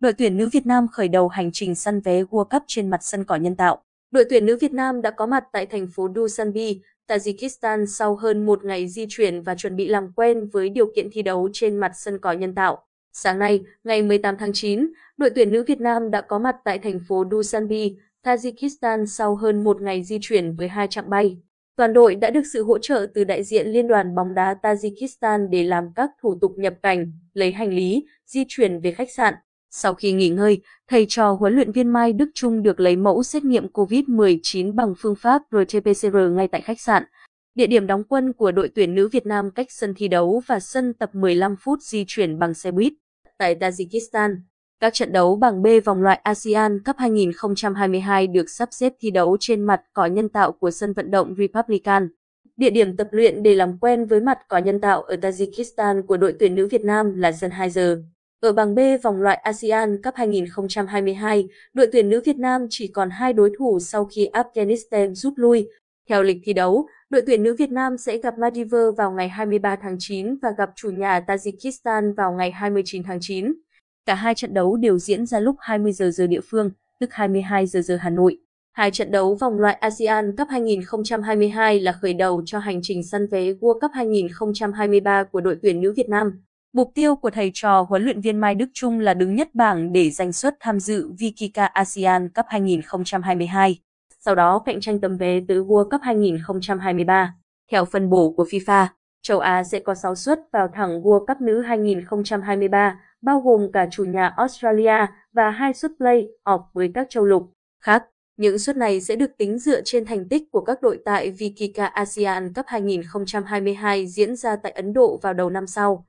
đội tuyển nữ Việt Nam khởi đầu hành trình săn vé World Cup trên mặt sân cỏ nhân tạo. Đội tuyển nữ Việt Nam đã có mặt tại thành phố Dushanbe, Tajikistan sau hơn một ngày di chuyển và chuẩn bị làm quen với điều kiện thi đấu trên mặt sân cỏ nhân tạo. Sáng nay, ngày 18 tháng 9, đội tuyển nữ Việt Nam đã có mặt tại thành phố Dushanbe, Tajikistan sau hơn một ngày di chuyển với hai chặng bay. Toàn đội đã được sự hỗ trợ từ đại diện Liên đoàn bóng đá Tajikistan để làm các thủ tục nhập cảnh, lấy hành lý, di chuyển về khách sạn. Sau khi nghỉ ngơi, thầy trò huấn luyện viên Mai Đức Trung được lấy mẫu xét nghiệm COVID-19 bằng phương pháp RT-PCR ngay tại khách sạn. Địa điểm đóng quân của đội tuyển nữ Việt Nam cách sân thi đấu và sân tập 15 phút di chuyển bằng xe buýt. Tại Tajikistan, các trận đấu bảng B vòng loại ASEAN Cup 2022 được sắp xếp thi đấu trên mặt cỏ nhân tạo của sân vận động Republican. Địa điểm tập luyện để làm quen với mặt cỏ nhân tạo ở Tajikistan của đội tuyển nữ Việt Nam là sân 2 giờ. Ở bảng B vòng loại ASEAN Cup 2022, đội tuyển nữ Việt Nam chỉ còn hai đối thủ sau khi Afghanistan rút lui. Theo lịch thi đấu, đội tuyển nữ Việt Nam sẽ gặp Maldives vào ngày 23 tháng 9 và gặp chủ nhà Tajikistan vào ngày 29 tháng 9. Cả hai trận đấu đều diễn ra lúc 20 giờ giờ địa phương, tức 22 giờ giờ Hà Nội. Hai trận đấu vòng loại ASEAN Cup 2022 là khởi đầu cho hành trình săn vé World Cup 2023 của đội tuyển nữ Việt Nam. Mục tiêu của thầy trò huấn luyện viên Mai Đức Trung là đứng nhất bảng để giành suất tham dự Vikika ASEAN Cup 2022. Sau đó cạnh tranh tấm vé tới World Cup 2023. Theo phân bổ của FIFA, châu Á sẽ có 6 suất vào thẳng World Cup nữ 2023 bao gồm cả chủ nhà Australia và hai suất play-off với các châu lục khác. Những suất này sẽ được tính dựa trên thành tích của các đội tại Vikika ASEAN Cup 2022 diễn ra tại Ấn Độ vào đầu năm sau.